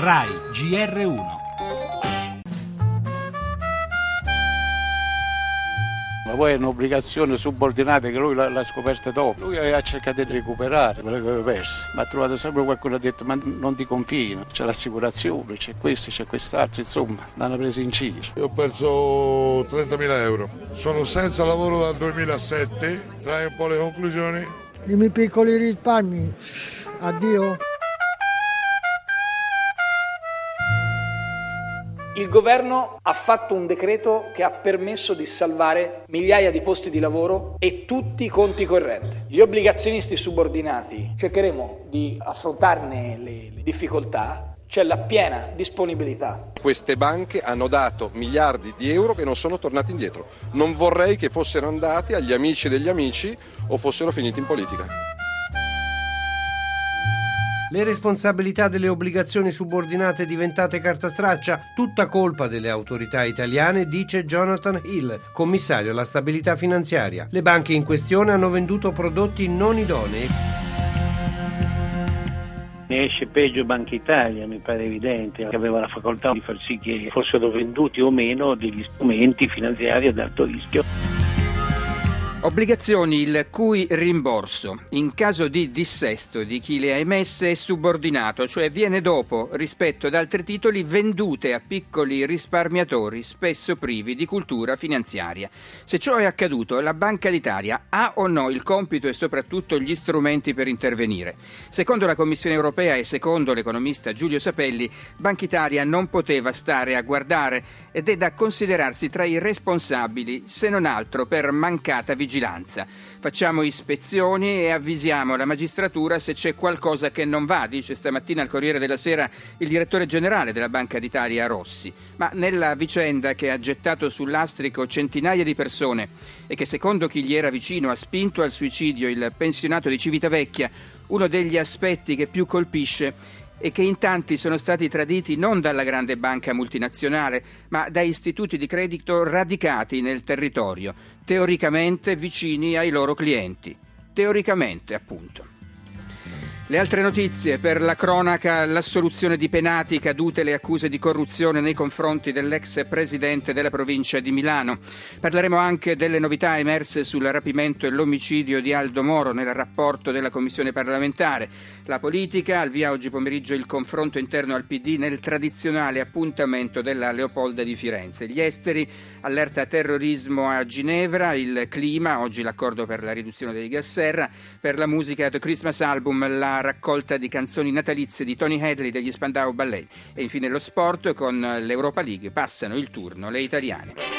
RAI GR1 Ma poi è un'obbligazione subordinata che lui l'ha, l'ha scoperta dopo. Lui aveva cercato di recuperare quello che aveva perso, ma ha trovato sempre qualcuno che ha detto ma non ti confino, c'è l'assicurazione, c'è questo, c'è quest'altro, insomma, l'hanno preso in giro. Io ho perso 30.000 euro, sono senza lavoro dal 2007, trai un po' le conclusioni. I miei piccoli risparmi, addio. Il governo ha fatto un decreto che ha permesso di salvare migliaia di posti di lavoro e tutti i conti correnti. Gli obbligazionisti subordinati cercheremo di affrontarne le, le difficoltà c'è la piena disponibilità. Queste banche hanno dato miliardi di euro che non sono tornati indietro. Non vorrei che fossero andati agli amici degli amici o fossero finiti in politica. Le responsabilità delle obbligazioni subordinate diventate carta straccia, tutta colpa delle autorità italiane, dice Jonathan Hill, commissario alla stabilità finanziaria. Le banche in questione hanno venduto prodotti non idonei. Ne esce peggio Banca Italia, mi pare evidente, che aveva la facoltà di far sì che fossero venduti o meno degli strumenti finanziari ad alto rischio. Obbligazioni il cui rimborso in caso di dissesto di chi le ha emesse è subordinato, cioè viene dopo rispetto ad altri titoli vendute a piccoli risparmiatori spesso privi di cultura finanziaria. Se ciò è accaduto, la Banca d'Italia ha o no il compito e soprattutto gli strumenti per intervenire? Secondo la Commissione europea e secondo l'economista Giulio Sapelli, Banca Italia non poteva stare a guardare ed è da considerarsi tra i responsabili, se non altro per mancata vigilanza vigilanza. Facciamo ispezioni e avvisiamo la magistratura se c'è qualcosa che non va, dice stamattina al Corriere della Sera il direttore generale della Banca d'Italia Rossi. Ma nella vicenda che ha gettato sull'astrico centinaia di persone e che secondo chi gli era vicino ha spinto al suicidio il pensionato di Civitavecchia, uno degli aspetti che più colpisce e che in tanti sono stati traditi non dalla grande banca multinazionale, ma da istituti di credito radicati nel territorio, teoricamente vicini ai loro clienti. Teoricamente, appunto. Le altre notizie per la cronaca, l'assoluzione di penati cadute le accuse di corruzione nei confronti dell'ex presidente della provincia di Milano. Parleremo anche delle novità emerse sul rapimento e l'omicidio di Aldo Moro nel rapporto della commissione parlamentare. La politica, al via oggi pomeriggio il confronto interno al PD nel tradizionale appuntamento della Leopolda di Firenze. Gli esteri, allerta terrorismo a Ginevra, il clima, oggi l'accordo per la riduzione dei gas serra, per la musica The Christmas Album, la raccolta di canzoni natalizie di Tony Hadley degli Spandau Ballet e infine lo sport con l'Europa League passano il turno le italiane.